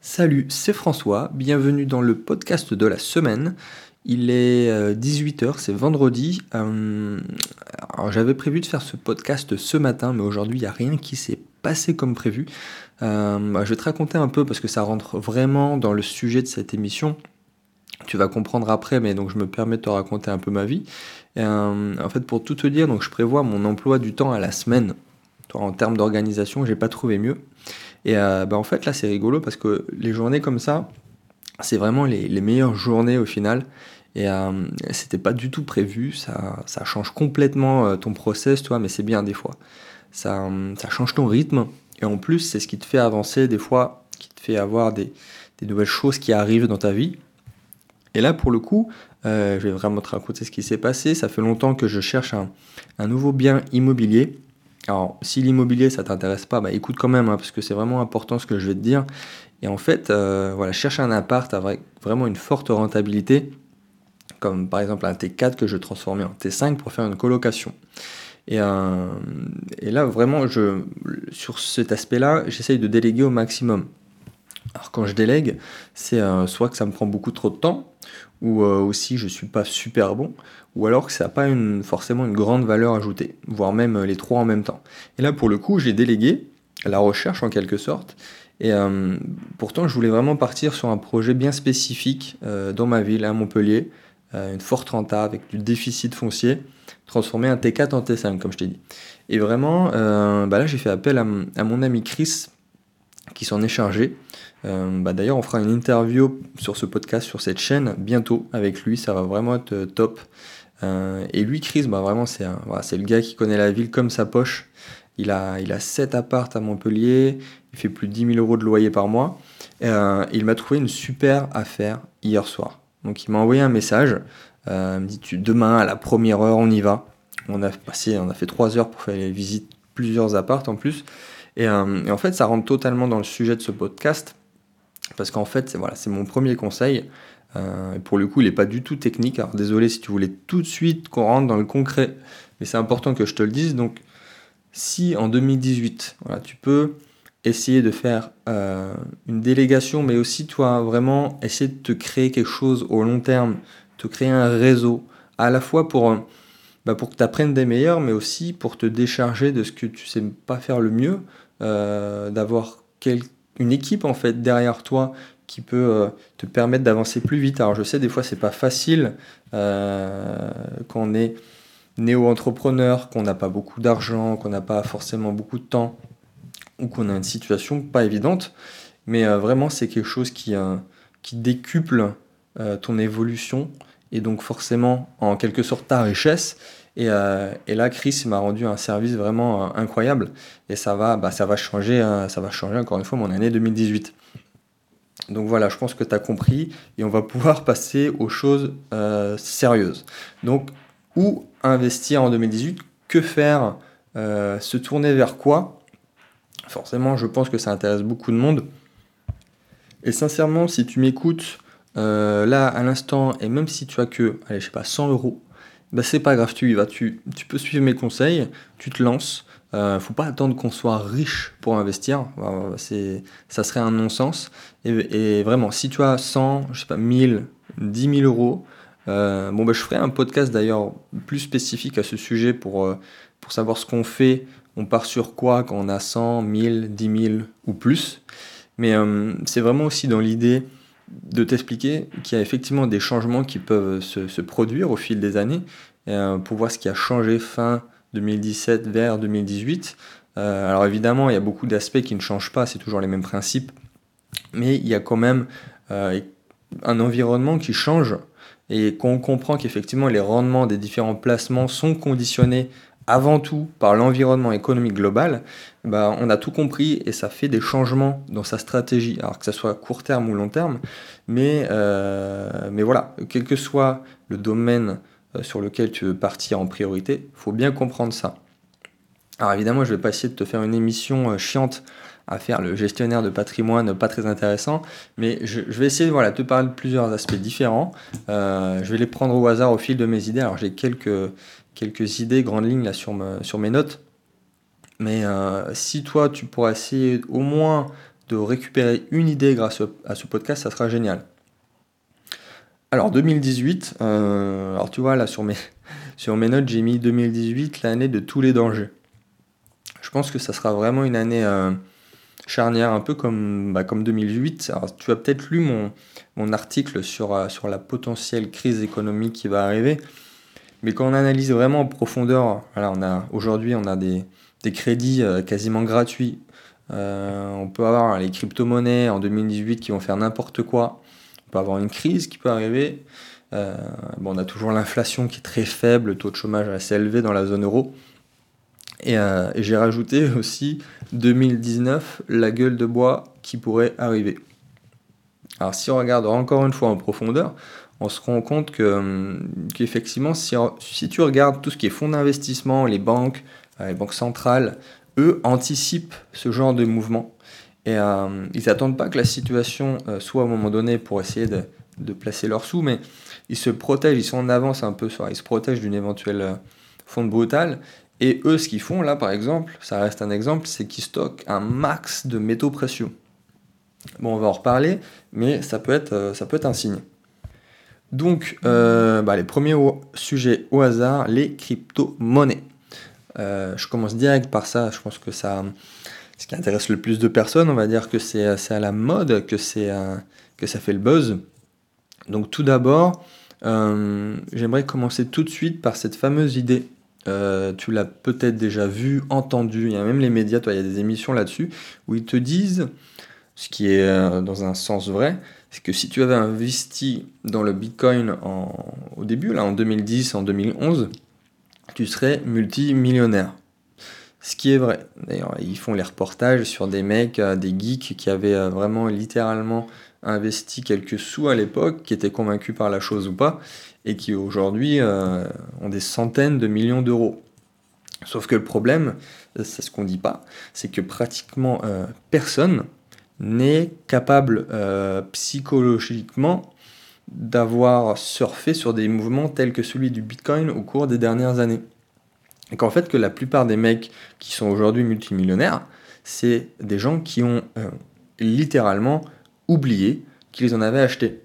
Salut, c'est François, bienvenue dans le podcast de la semaine. Il est 18h, euh, c'est vendredi. Euh, j'avais prévu de faire ce podcast ce matin, mais aujourd'hui il n'y a rien qui s'est passé comme prévu. Euh, bah, je vais te raconter un peu parce que ça rentre vraiment dans le sujet de cette émission. Tu vas comprendre après, mais donc je me permets de te raconter un peu ma vie. en fait, pour tout te dire, donc je prévois mon emploi du temps à la semaine. En termes d'organisation, j'ai pas trouvé mieux. Et bah, en fait, là, c'est rigolo parce que les journées comme ça, c'est vraiment les, meilleures journées au final. Et euh, c'était pas du tout prévu, ça, ça change complètement euh, ton process, toi, mais c'est bien des fois. Ça, ça change ton rythme, et en plus, c'est ce qui te fait avancer des fois, qui te fait avoir des, des nouvelles choses qui arrivent dans ta vie. Et là, pour le coup, euh, je vais vraiment te raconter ce qui s'est passé. Ça fait longtemps que je cherche un, un nouveau bien immobilier. Alors, si l'immobilier, ça t'intéresse pas, bah écoute quand même, hein, parce que c'est vraiment important ce que je vais te dire. Et en fait, euh, voilà, chercher un appart avec vraiment une forte rentabilité, comme par exemple un T4 que je transformais en T5 pour faire une colocation. Et, euh, et là, vraiment, je, sur cet aspect-là, j'essaye de déléguer au maximum. Alors quand je délègue, c'est euh, soit que ça me prend beaucoup trop de temps, ou aussi je suis pas super bon, ou alors que ça n'a pas forcément une grande valeur ajoutée, voire même les trois en même temps. Et là, pour le coup, j'ai délégué la recherche en quelque sorte, et euh, pourtant, je voulais vraiment partir sur un projet bien spécifique euh, dans ma ville, à Montpellier, euh, une forte renta avec du déficit foncier, transformer un T4 en T5, comme je t'ai dit. Et vraiment, bah là, j'ai fait appel à, mon ami Chris, qui s'en est chargé. Bah D'ailleurs, on fera une interview sur ce podcast, sur cette chaîne, bientôt avec lui, ça va vraiment être top. et lui, Chris, bah vraiment, c'est voilà, le gars qui connaît la ville comme sa poche. Il a, il a 7 appartes à Montpellier, il fait plus de 10 000 euros de loyer par mois. Euh, il m'a trouvé une super affaire hier soir. Donc il m'a envoyé un message. Euh, il me dit tu, demain à la première heure on y va. On a passé, on a fait 3 heures pour faire les visites plusieurs appartes en plus. Euh, et, en fait ça rentre totalement dans le sujet de ce podcast parce qu'en fait voilà, c'est mon premier conseil. et pour le coup il n'est pas du tout technique. Alors désolé si tu voulais tout de suite qu'on rentre dans le concret, mais c'est important que je te le dise. Donc si en 2018, voilà, tu peux essayer de faire euh, une délégation, mais aussi toi vraiment essayer de te créer quelque chose au long terme, te créer un réseau, à la fois pour, euh, bah, pour que tu apprennes des meilleurs, mais aussi pour te décharger de ce que tu sais pas faire le mieux, euh, d'avoir une équipe en fait derrière toi qui peut te permettre d'avancer plus vite. Alors je sais des fois c'est pas facile quand on est néo-entrepreneur, qu'on n'a pas beaucoup d'argent, qu'on n'a pas forcément beaucoup de temps, ou qu'on a une situation pas évidente, mais euh, vraiment c'est quelque chose qui, euh, décuple euh, ton évolution et donc forcément en quelque sorte ta richesse. Et, et là, Chris m'a rendu un service vraiment incroyable et ça va, bah, ça va changer, ça va changer encore une fois mon année 2018. Donc voilà, je pense que tu as compris et on va pouvoir passer aux choses sérieuses. Donc où investir en 2018, que faire, euh, se tourner vers quoi? Forcément, je pense que ça intéresse beaucoup de monde. Et sincèrement, si tu m'écoutes euh, là à l'instant, et même si tu as que, allez, je sais pas, 100 euros, bah c'est pas grave, tu y vas, tu, tu peux suivre mes conseils, tu te lances. Euh, faut pas attendre qu'on soit riche pour investir, c'est, ça serait un non-sens. Et, et, vraiment, si tu as 100, je sais pas, 1000, 10 000 euros, euh, bon, bah, je ferai un podcast d'ailleurs plus spécifique à ce sujet pour, euh, pour savoir ce qu'on fait. On part sur quoi quand on a 100, 1000, 10 000 ou plus. Mais euh, c'est vraiment aussi dans l'idée de t'expliquer qu'il y a effectivement des changements qui peuvent se, se produire au fil des années pour voir ce qui a changé fin 2017 vers 2018. alors évidemment, il y a beaucoup d'aspects qui ne changent pas, c'est toujours les mêmes principes, mais il y a quand même un environnement qui change et qu'on comprend qu'effectivement les rendements des différents placements sont conditionnés avant tout par l'environnement économique global, bah, on a tout compris et ça fait des changements dans sa stratégie, alors que ce soit court terme ou long terme. Mais, euh, mais voilà, quel que soit le domaine euh, sur lequel tu veux partir en priorité, il faut bien comprendre ça. Alors évidemment, je vais pas essayer de te faire une émission euh, chiante à faire le gestionnaire de patrimoine pas très intéressant, mais je, vais essayer voilà, de te parler de plusieurs aspects différents. Euh, je vais les prendre au hasard au fil de mes idées. Alors j'ai quelques, quelques idées, grandes lignes là sur, sur mes notes, mais euh, si toi tu pourrais essayer au moins de récupérer une idée grâce à ce podcast, ça sera génial. Alors 2018, euh, alors tu vois là sur mes, sur mes notes j'ai mis 2018 l'année de tous les dangers. Je pense que ça sera vraiment une année charnière, un peu comme, bah, comme 2008. Alors, tu as peut-être lu mon, article sur, euh, sur la potentielle crise économique qui va arriver. Mais quand on analyse vraiment en profondeur, aujourd'hui on a des, crédits quasiment gratuits. on peut avoir les crypto-monnaies en 2018 qui vont faire n'importe quoi. On peut avoir une crise qui peut arriver. Euh, on a toujours l'inflation qui est très faible, le taux de chômage assez élevé dans la zone euro. Euh, et, j'ai rajouté aussi 2019, la gueule de bois qui pourrait arriver. Alors si on regarde encore une fois en profondeur, on se rend compte que, hum, qu'effectivement, si, si, tu regardes tout ce qui est fonds d'investissement, les banques, euh, les banques centrales, eux anticipent ce genre de mouvement. Et euh, ils n'attendent pas que la situation soit à un moment donné pour essayer de, placer leurs sous, mais ils se protègent, ils sont en avance un peu, ils se protègent d'une éventuelle fonte brutale. Et eux, ce qu'ils font là, par exemple, ça reste un exemple, c'est qu'ils stockent un max de métaux précieux. Bon, on va en reparler, mais ça peut être, ça peut être un signe. Donc, bah, les premiers sujets au hasard, les crypto-monnaies. je commence direct par ça, je pense que ça, ce qui intéresse le plus de personnes, on va dire que c'est à la mode, que, que ça fait le buzz. Donc tout d'abord, euh, j'aimerais commencer tout de suite par cette fameuse idée. Euh, tu l'as peut-être déjà vu, entendu, il y a même les médias, toi, il y a des émissions là-dessus, où ils te disent, ce qui est euh, dans un sens vrai, c'est que si tu avais investi dans le Bitcoin au début, là en 2010, en 2011, tu serais multimillionnaire. Ce qui est vrai. D'ailleurs, ils font les reportages sur des mecs, euh, des geeks qui avaient vraiment littéralement investi quelques sous à l'époque, qui étaient convaincus par la chose ou pas, et qui aujourd'hui euh, ont des centaines de millions d'euros. Sauf que le problème, c'est ce qu'on dit pas, c'est que pratiquement personne n'est capable psychologiquement d'avoir surfé sur des mouvements tels que celui du Bitcoin au cours des dernières années. Et qu'en fait, que la plupart des mecs qui sont aujourd'hui multimillionnaires, c'est des gens qui ont euh, littéralement oublié qu'ils en avaient acheté.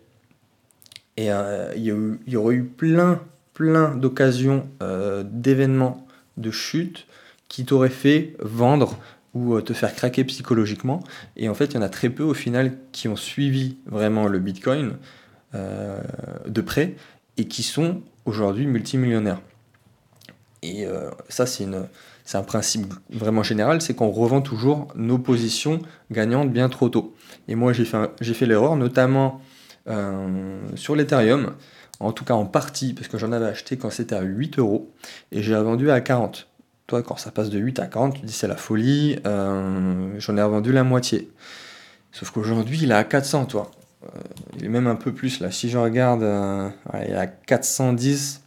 Et euh, il y, aurait eu plein, plein d'occasions, euh, d'événements, de chutes qui t'auraient fait vendre ou te faire craquer psychologiquement. Et en fait, il y en a très peu au final qui ont suivi vraiment le Bitcoin de près et qui sont aujourd'hui multimillionnaires. Et euh, ça, c'est un principe vraiment général, c'est qu'on revend toujours nos positions gagnantes bien trop tôt. Et moi, j'ai fait, l'erreur, notamment euh, sur l'Ethereum, en tout cas en partie, parce que j'en avais acheté quand c'était à 8 euros, et j'ai revendu à 40. Toi, quand ça passe de 8 à 40, tu dis c'est la folie, euh, j'en ai revendu la moitié. Sauf qu'aujourd'hui, il est à 400, toi. il est même un peu plus là. Si je regarde, il est à 410.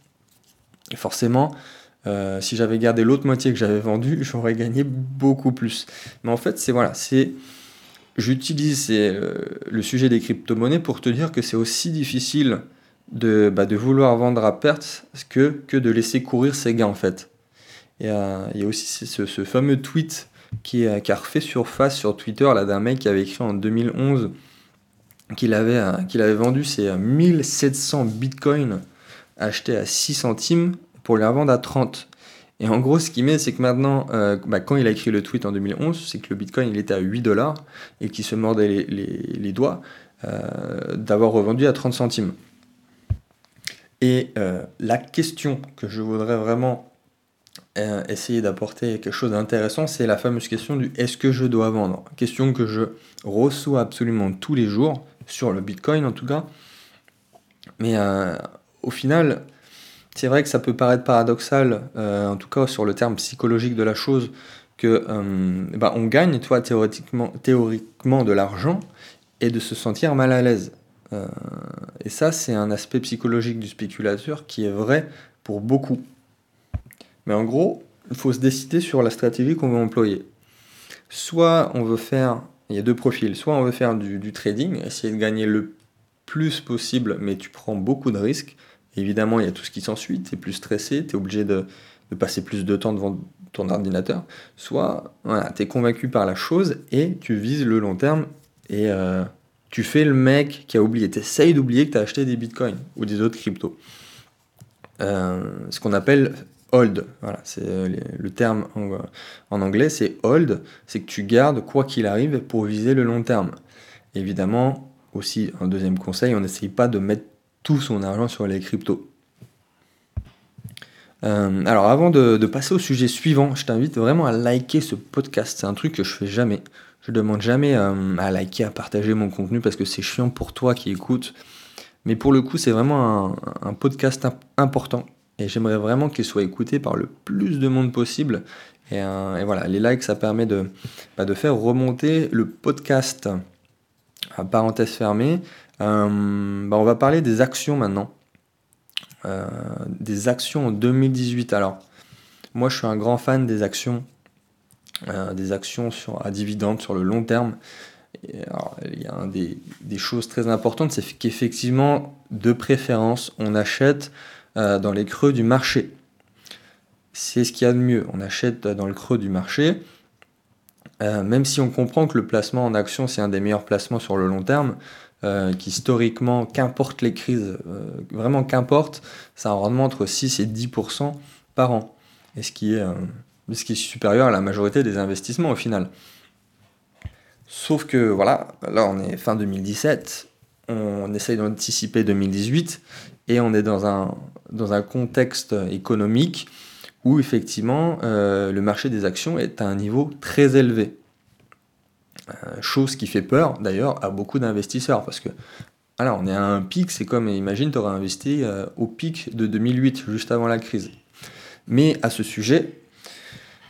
Et forcément, euh, si j'avais gardé l'autre moitié que j'avais vendue, j'aurais gagné beaucoup plus. Mais en fait, c'est voilà, c'est j'utilise euh, le sujet des crypto-monnaies pour te dire que c'est aussi difficile de, bah, vouloir vendre à perte que, de laisser courir ses gains en fait. Euh, il y a aussi ce, fameux tweet qui, qui, a refait surface sur Twitter d'un mec qui avait écrit en 2011 qu'il avait, qu'il avait vendu ses 1700 bitcoins achetés à 6 centimes pour les revendre à 30. Et en gros, ce qu'il met, c'est que maintenant, euh, bah, quand il a écrit le tweet en 2011, c'est que le Bitcoin, il était à 8 dollars et qu'il se mordait les, doigts euh, d'avoir revendu à 30 centimes. Et euh, la question que je voudrais vraiment essayer d'apporter quelque chose d'intéressant, c'est la fameuse question du est-ce que je dois vendre? Question que je reçois absolument tous les jours, sur le Bitcoin en tout cas. Mais au final, c'est vrai que ça peut paraître paradoxal, euh, en tout cas sur le terme psychologique de la chose, que bah, on gagne, toi, théoriquement, théoriquement de l'argent et de se sentir mal à l'aise. Euh, et ça, c'est un aspect psychologique du spéculateur qui est vrai pour beaucoup. Mais en gros, il faut se décider sur la stratégie qu'on veut employer. Soit on veut faire, il y a deux profils, soit on veut faire du, du trading, essayer de gagner le plus possible, mais tu prends beaucoup de risques, Évidemment, il y a tout ce qui s'ensuit, tu es plus stressé, tu es obligé de, passer plus de temps devant ton ordinateur, soit voilà, tu es convaincu par la chose et tu vises le long terme et euh, tu fais le mec qui a oublié. Tu essayes d'oublier que tu as acheté des bitcoins ou des autres cryptos. Euh, ce qu'on appelle hold. Voilà, c'est euh, le terme en, anglais, c'est hold. C'est que tu gardes quoi qu'il arrive pour viser le long terme. Évidemment, aussi un deuxième conseil, on n'essaye pas de mettre tout son argent sur les cryptos. Euh, alors avant de, passer au sujet suivant, je t'invite vraiment à liker ce podcast. C'est un truc que je fais jamais. Je demande jamais euh, à liker, à partager mon contenu parce que c'est chiant pour toi qui écoutes. Mais pour le coup, c'est vraiment un, podcast important. Et j'aimerais vraiment qu'il soit écouté par le plus de monde possible. Et, euh, voilà, les likes, ça permet de, bah, de faire remonter le podcast. À parenthèse fermée. Bah, on va parler des actions maintenant. Euh, des actions en 2018. Alors, moi, je suis un grand fan des actions, euh, des actions sur, à dividendes sur le long terme. il y a des, choses très importantes, c'est qu'effectivement, de préférence, on achète euh, dans les creux du marché. C'est ce qu'il y a de mieux. On achète dans le creux du marché. même si on comprend que le placement en action, c'est un des meilleurs placements sur le long terme, euh, qui historiquement, qu'importe les crises, euh, vraiment qu'importe, ça a un rendement entre 6 et 10% par an. Et ce qui, est, euh, ce supérieur à la majorité des investissements au final. Sauf que voilà, là on est fin 2017, on essaye d'anticiper 2018 et on est dans un contexte économique où effectivement le marché des actions est à un niveau très élevé. Euh, chose qui fait peur d'ailleurs à beaucoup d'investisseurs parce que alors on est à un pic, c'est comme imagine tu aurais investi euh, au pic de 2008 juste avant la crise. Mais à ce sujet,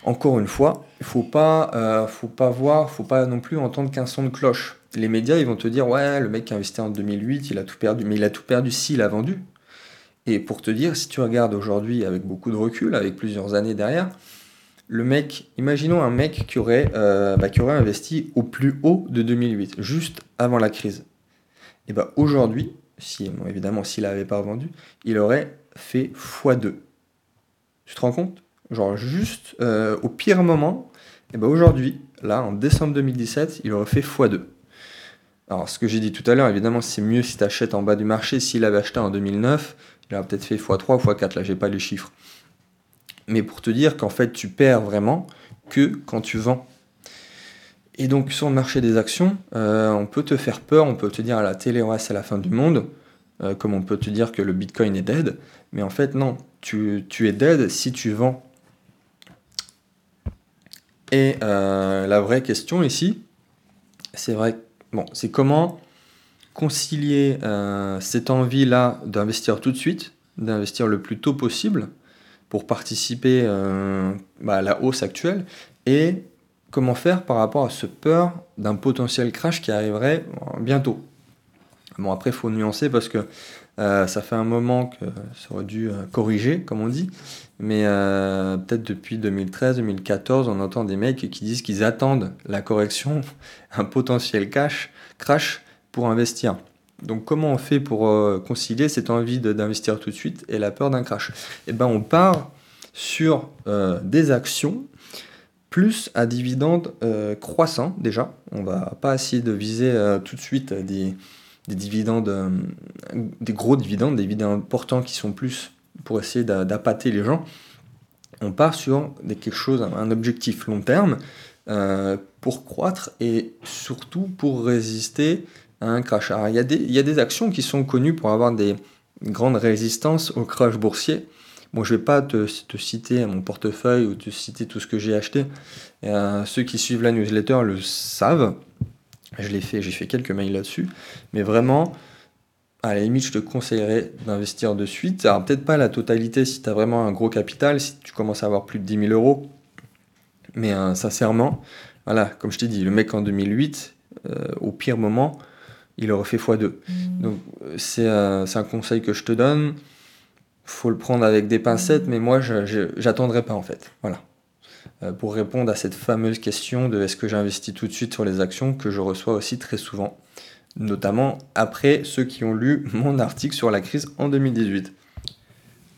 encore une fois, il faut pas euh, faut pas voir, faut pas non plus entendre qu'un son de cloche. Les médias ils vont te dire ouais le mec qui a investi en 2008 il a tout perdu, mais il a tout perdu s'il a vendu. Et pour te dire, si tu regardes aujourd'hui avec beaucoup de recul, avec plusieurs années derrière, le mec, imaginons un mec qui aurait, euh, bah, investi au plus haut de 2008, juste avant la crise. Et bah aujourd'hui, si, évidemment s'il n'avait pas vendu, il aurait fait x2. Tu te rends compte? Genre juste euh, au pire moment, et bah aujourd'hui, là en décembre 2017, il aurait fait x2. Alors ce que j'ai dit tout à l'heure, évidemment c'est mieux si tu achètes en bas du marché. S'il avait acheté en 2009, il aurait peut-être fait x3 ou x4, là j'ai pas les chiffres mais pour te dire qu'en fait tu perds vraiment que quand tu vends. Et donc sur le marché des actions, euh, on peut te faire peur, on peut te dire à la télé ouais c'est la fin du monde, euh, comme on peut te dire que le Bitcoin est dead, mais en fait non, tu, es dead si tu vends. Et euh, la vraie question ici, c'est vrai, c'est comment concilier cette envie-là d'investir tout de suite, d'investir le plus tôt possible, pour participer euh, bah, à la hausse actuelle et comment faire par rapport à ce peur d'un potentiel crash qui arriverait euh, bientôt. Bon après il faut nuancer parce que euh, ça fait un moment que ça aurait dû corriger comme on dit, mais peut-être depuis 2013-2014 on entend des mecs qui disent qu'ils attendent la correction, un potentiel crash pour investir. Donc comment on fait pour euh, concilier cette envie d'investir tout de suite et la peur d'un crash? Eh bien on part sur euh, des actions plus à dividendes euh, croissants déjà. On va pas essayer de viser tout de suite des, dividendes, des gros dividendes, des dividendes importants qui sont plus pour essayer d'appâter les gens. On part sur quelque chose, un objectif long terme pour croître et surtout pour résister un crash. il y, a des, il y a des actions qui sont connues pour avoir des grandes résistances au crash boursier. Bon, je ne vais pas te, te, citer mon portefeuille ou te citer tout ce que j'ai acheté. Euh, ceux qui suivent la newsletter le savent. Je l'ai fait, j'ai fait quelques mails là-dessus. Mais vraiment, à la limite, je te conseillerais d'investir de suite. Alors, peut-être pas la totalité si tu as vraiment un gros capital, si tu commences à avoir plus de 10 000 euros. Mais euh, sincèrement, voilà, comme je t'ai dit, le mec en 2008, euh, au pire moment, il aurait fait x2. Mm. Donc c'est un, conseil que je te donne. faut le prendre avec des pincettes, mais moi, je j'attendrai pas en fait. Voilà. Euh, pour répondre à cette fameuse question de est-ce que j'investis tout de suite sur les actions que je reçois aussi très souvent, notamment après ceux qui ont lu mon article sur la crise en 2018.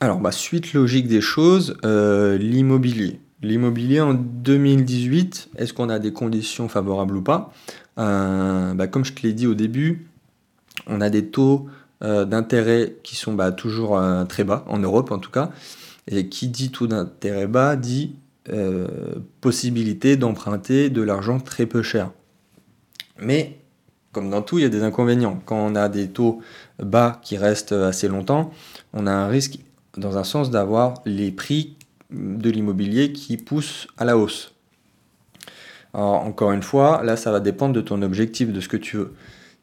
Alors, bah, suite logique des choses, euh, l'immobilier. L'immobilier en 2018, est-ce qu'on a des conditions favorables ou pas? Euh, bah, Comme je te l'ai dit au début, on a des taux euh, d'intérêt qui sont bah, toujours euh, très bas, en Europe en tout cas. Et qui dit taux d'intérêt bas dit possibilité d'emprunter de l'argent très peu cher. Mais comme dans tout, il y a des inconvénients. Quand on a des taux bas qui restent assez longtemps, on a un risque dans un sens d'avoir les prix de l'immobilier qui poussent à la hausse. Alors, encore une fois, là, ça va dépendre de ton objectif, de ce que tu veux.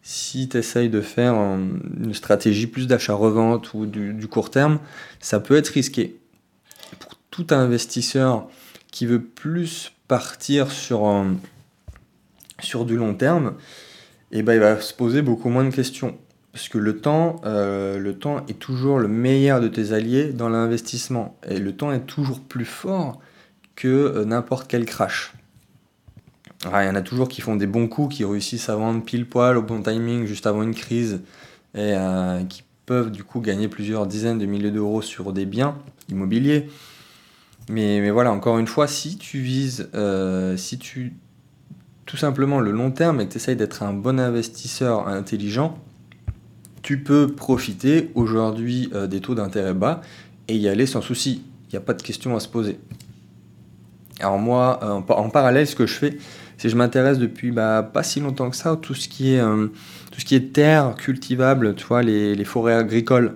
Si tu essayes de faire une stratégie plus d'achat-revente ou du, court terme, ça peut être risqué. Pour tout investisseur qui veut plus partir sur, sur du long terme, eh ben, il va se poser beaucoup moins de questions. Parce que le temps, euh, le temps est toujours le meilleur de tes alliés dans l'investissement. Et le temps est toujours plus fort que euh, n'importe quel crash. Il y en a toujours qui font des bons coups, qui réussissent à vendre pile poil au bon timing juste avant une crise et euh, qui peuvent du coup gagner plusieurs dizaines de milliers d'euros sur des biens immobiliers. Mais, mais, voilà, encore une fois, si tu vises, si tu tout simplement le long terme et que tu essayes d'être un bon investisseur intelligent, tu peux profiter aujourd'hui euh, des taux d'intérêt bas et y aller sans souci. Il n'y a pas de question à se poser. Alors moi, euh, en, parallèle, ce que je fais, c'est je m'intéresse depuis bah, pas si longtemps que ça tout ce qui est, euh, tout terre cultivable, tu vois, les, forêts agricoles.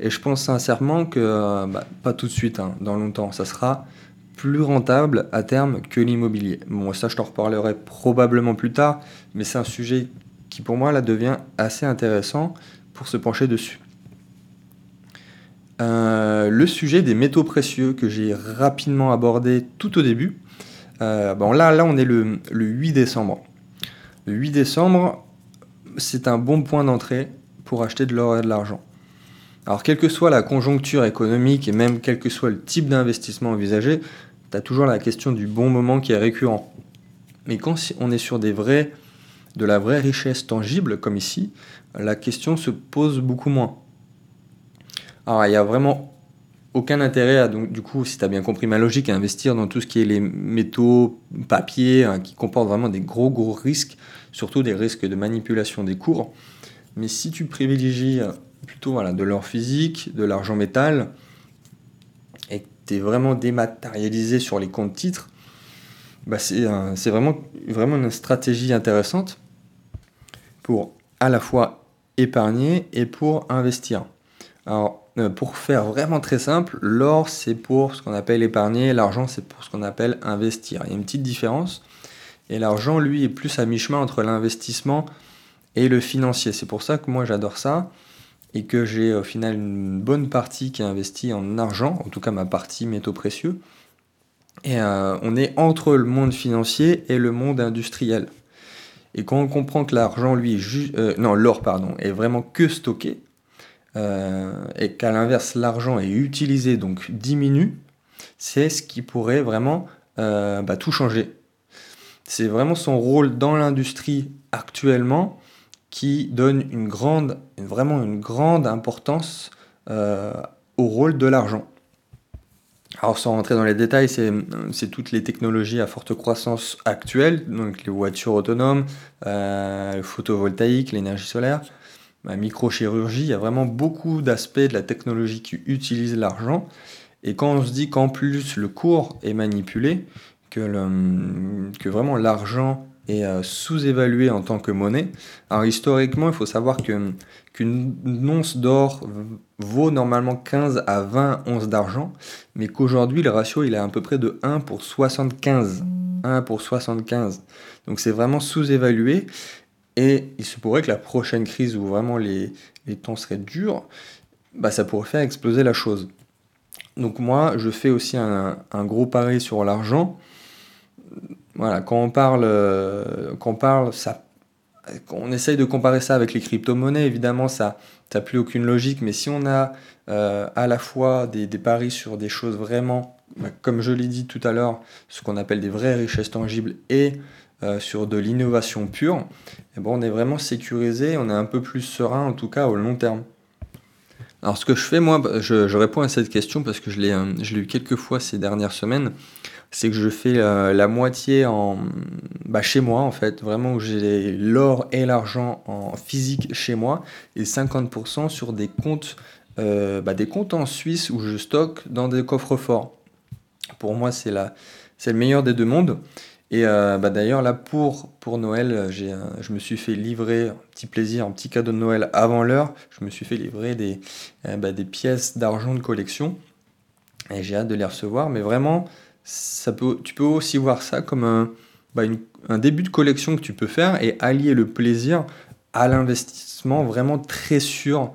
Et je pense sincèrement que, bah, pas tout de suite, hein, dans longtemps, ça sera plus rentable à terme que l'immobilier. Bon, ça, je t'en reparlerai probablement plus tard, mais c'est un sujet qui pour moi là devient assez intéressant pour se pencher dessus. Euh, le sujet des métaux précieux que j'ai rapidement abordé tout au début. Euh, bon là, là, on est le, 8 décembre. Le 8 décembre, c'est un bon point d'entrée pour acheter de l'or et de l'argent. Alors, quelle que soit la conjoncture économique et même quel que soit le type d'investissement envisagé, tu as toujours la question du bon moment qui est récurrent. Mais quand on est sur des vrais, de la vraie richesse tangible, comme ici, la question se pose beaucoup moins. Alors, il n'y a vraiment aucun intérêt, à, donc, du coup, si tu as bien compris ma logique, à investir dans tout ce qui est les métaux, papier, hein, qui comportent vraiment des gros, gros risques, surtout des risques de manipulation des cours. Mais si tu privilégies plutôt voilà, de l'or physique, de l'argent métal, et que tu es vraiment dématérialisé sur les comptes titres, bah c'est vraiment, vraiment une stratégie intéressante pour à la fois épargner et pour investir. Alors, euh, pour faire vraiment très simple, l'or c'est pour ce qu'on appelle épargner, l'argent c'est pour ce qu'on appelle investir. Il y a une petite différence. Et l'argent, lui, est plus à mi-chemin entre l'investissement et le financier. C'est pour ça que moi j'adore ça et que j'ai au final une bonne partie qui est investie en argent, en tout cas ma partie métaux précieux. Et euh, on est entre le monde financier et le monde industriel. Et quand on comprend que l'argent, lui, euh, non, l'or, pardon, est vraiment que stocké, euh, et qu'à l'inverse, l'argent est utilisé, donc diminue, c'est ce qui pourrait vraiment euh, bah, tout changer. C'est vraiment son rôle dans l'industrie actuellement qui donne une grande, vraiment une grande importance au rôle de l'argent. Alors sans rentrer dans les détails, c'est toutes les technologies à forte croissance actuelles, donc les voitures autonomes, euh, le photovoltaïque, l'énergie solaire, la microchirurgie, il y a vraiment beaucoup d'aspects de la technologie qui utilisent l'argent. Et quand on se dit qu'en plus le cours est manipulé, que, vraiment l'argent est euh, sous-évalué en tant que monnaie. Alors historiquement, il faut savoir qu'une once d'or vaut normalement 15 à 20 onces d'argent, mais qu'aujourd'hui le ratio il est à peu près de 1 pour 75. 1 pour 75. Donc c'est vraiment sous-évalué et il se pourrait que la prochaine crise où vraiment les, temps seraient durs, bah, ça pourrait faire exploser la chose. Donc moi, je fais aussi un, un gros pari sur l'argent voilà, quand on parle, euh, quand on parle, ça, on essaye de comparer ça avec les crypto-monnaies, évidemment, ça n'a plus aucune logique, mais si on a euh, à la fois des, paris sur des choses vraiment, bah, comme je l'ai dit tout à l'heure, ce qu'on appelle des vraies richesses tangibles et euh, sur de l'innovation pure, eh bon, on est vraiment sécurisé, on est un peu plus serein, en tout cas au long terme. Alors ce que je fais, moi, je, réponds à cette question parce que je l'ai eu quelques fois ces dernières semaines. c'est que je fais euh, la moitié en, bah, chez moi, en fait, vraiment où j'ai l'or et l'argent en physique chez moi, et 50% sur des comptes, euh, bah, des comptes en Suisse où je stocke dans des coffres forts. Pour moi, c'est le meilleur des deux mondes. Et euh, bah, d'ailleurs, là, pour, pour Noël, j'ai, je me suis fait livrer un petit plaisir, un petit cadeau de Noël avant l'heure. Je me suis fait livrer des, bah, des pièces d'argent de collection. Et j'ai hâte de les recevoir. Mais vraiment, ça peut, tu peux aussi voir ça comme un, bah, un début de collection que tu peux faire et allier le plaisir à l'investissement vraiment très sûr,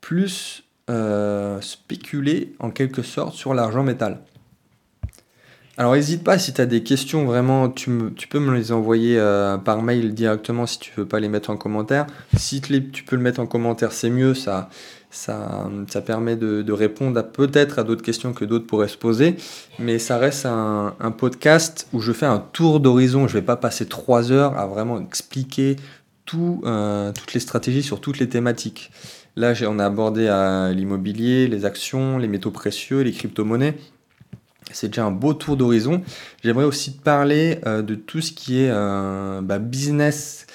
plus euh, spéculer en quelque sorte sur l'argent métal. Alors n'hésite pas si tu as des questions, vraiment, tu, peux me les envoyer euh, par mail directement si tu veux pas les mettre en commentaire. Si tu peux le mettre en commentaire, c'est mieux, ça, ça, permet de, répondre peut-être à d'autres questions que d'autres pourraient se poser. Mais ça reste un, podcast où je fais un tour d'horizon. Je ne vais pas passer trois heures à vraiment expliquer euh, toutes les stratégies sur toutes les thématiques. Là, on a abordé euh, l'immobilier, les actions, les métaux précieux, les crypto-monnaies. C'est déjà un beau tour d'horizon. J'aimerais aussi te parler euh, de tout ce qui est bah, business,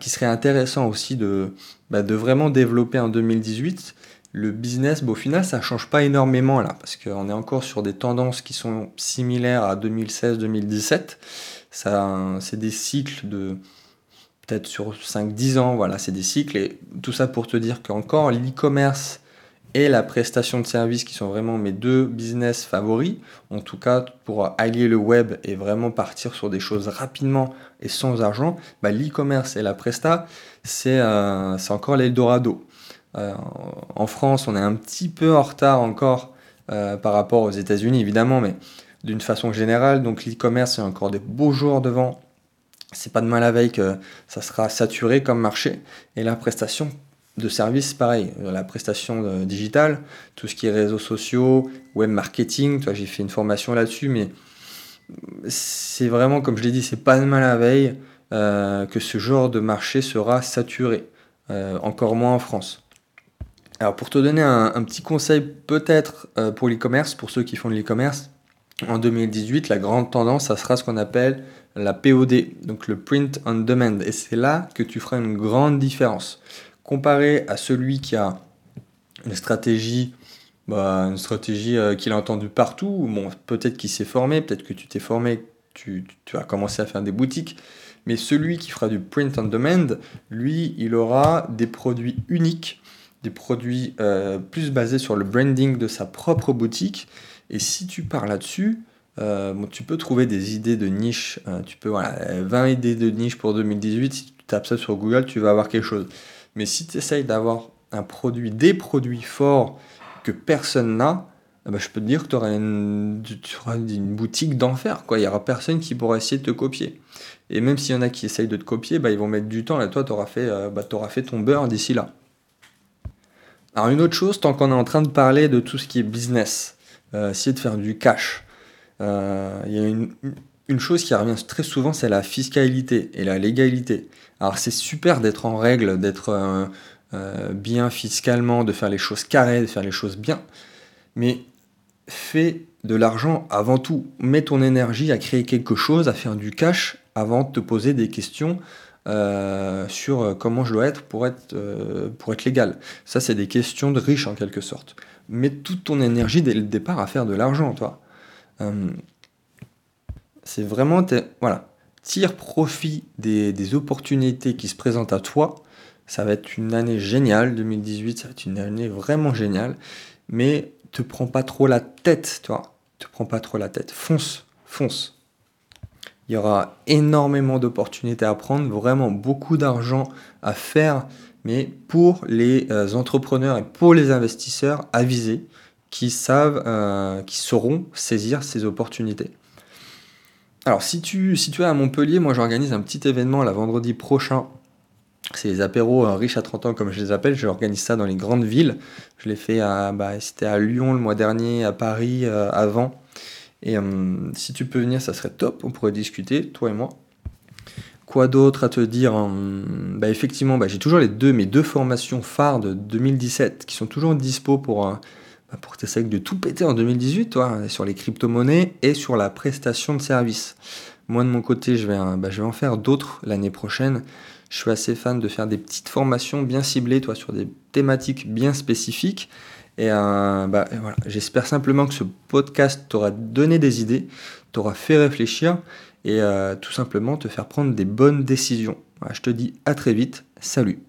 qui serait intéressant aussi de, bah, de vraiment développer en 2018. Le business, au final, ça ne change pas énormément là, parce qu'on est encore sur des tendances qui sont similaires à 2016-2017. C'est des cycles de peut-être sur 5-10 ans, voilà, c'est des cycles. Et tout ça pour te dire qu'encore l'e-commerce et la prestation de services qui sont vraiment mes deux business favoris, en tout cas pour allier le web et vraiment partir sur des choses rapidement et sans argent, bah, l'e-commerce et la presta, euh, c'est encore l'Eldorado. Euh, en France, on est un petit peu en retard encore euh, par rapport aux États-Unis, évidemment, mais d'une façon générale, donc l'e-commerce, a encore des beaux jours devant. C'est pas demain la veille que ça sera saturé comme marché. Et la prestation de services, pareil, la prestation digitale, tout ce qui est réseaux sociaux, web marketing, j'ai fait une formation là-dessus, mais c'est vraiment, comme je l'ai dit, c'est pas demain la veille. Euh, que ce genre de marché sera saturé, euh, encore moins en France. Alors pour te donner un, petit conseil peut-être euh, pour l'e-commerce, pour ceux qui font de l'e-commerce, en 2018, la grande tendance, ça sera ce qu'on appelle la POD, donc le Print on Demand. Et c'est là que tu feras une grande différence. Comparé à celui qui a une stratégie, bah, une stratégie qu'il a entendue partout, bon, peut-être qu'il s'est formé, peut-être que tu t'es formé, tu, as commencé à faire des boutiques, mais celui qui fera du print on demand, lui, il aura des produits uniques, des produits euh, plus basés sur le branding de sa propre boutique. Et si tu pars là-dessus, euh, tu peux trouver des idées de niche. Euh, tu peux, voilà, 20 idées de niche pour 2018. Si tu tapes ça sur Google, tu vas avoir quelque chose. Mais si tu essayes d'avoir un produit, des produits forts que personne n'a, eh ben, je peux te dire que tu auras une, boutique d'enfer. Il n'y aura personne qui pourra essayer de te copier. Et même s'il y en a qui essayent de te copier, bah, ils vont mettre du temps. Et toi, tu auras, fait, euh, bah, fait ton beurre d'ici là. Alors une autre chose, tant qu'on est en train de parler de tout ce qui est business, euh, essayer de faire du cash, euh, il y a une, chose qui revient très souvent, c'est la fiscalité et la légalité. Alors c'est super d'être en règle, d'être bien fiscalement, de faire les choses carrées, de faire les choses bien, mais fais de l'argent avant tout. Mets ton énergie à créer quelque chose, à faire du cash avant de te poser des questions euh, sur euh, comment je dois être pour être, euh, pour être légal. Ça, c'est des questions de riches en quelque sorte. Mets toute ton énergie dès le départ à faire de l'argent, toi. c'est vraiment, voilà, tire profit des, opportunités qui se présentent à toi. Ça va être une année géniale, 2018, ça va être une année vraiment géniale. Mais te prends pas trop la tête, toi. Te prends pas trop la tête. Fonce, fonce. Il y aura énormément d'opportunités à prendre, vraiment beaucoup d'argent à faire, mais pour les euh, entrepreneurs et pour les investisseurs avisés qui savent, euh, qui sauront saisir ces opportunités. Alors si tu, es à Montpellier, moi j'organise un petit événement la vendredi prochain. C'est les apéros euh, riches à 30 ans comme je les appelle. J'organise ça dans les grandes villes. Je l'ai fait à, bah, c'était à Lyon le mois dernier, à Paris avant. Et euh, si tu peux venir, ça serait top. On pourrait discuter, toi et moi. Quoi d'autre à te dire bah Effectivement, bah, j'ai toujours les deux, mes deux formations phares de 2017 qui sont toujours dispo pour, euh, pour que tu de tout péter en 2018, toi, sur les crypto-monnaies et sur la prestation de services. Moi, de mon côté, je vais, bah, je vais en faire d'autres l'année prochaine. Je suis assez fan de faire des petites formations bien ciblées, toi, sur des thématiques bien spécifiques. Et euh, bah, voilà, j'espère simplement que ce podcast t'aura donné des idées, t'aura fait réfléchir et euh, tout simplement te faire prendre des bonnes décisions. je te dis à très vite. Salut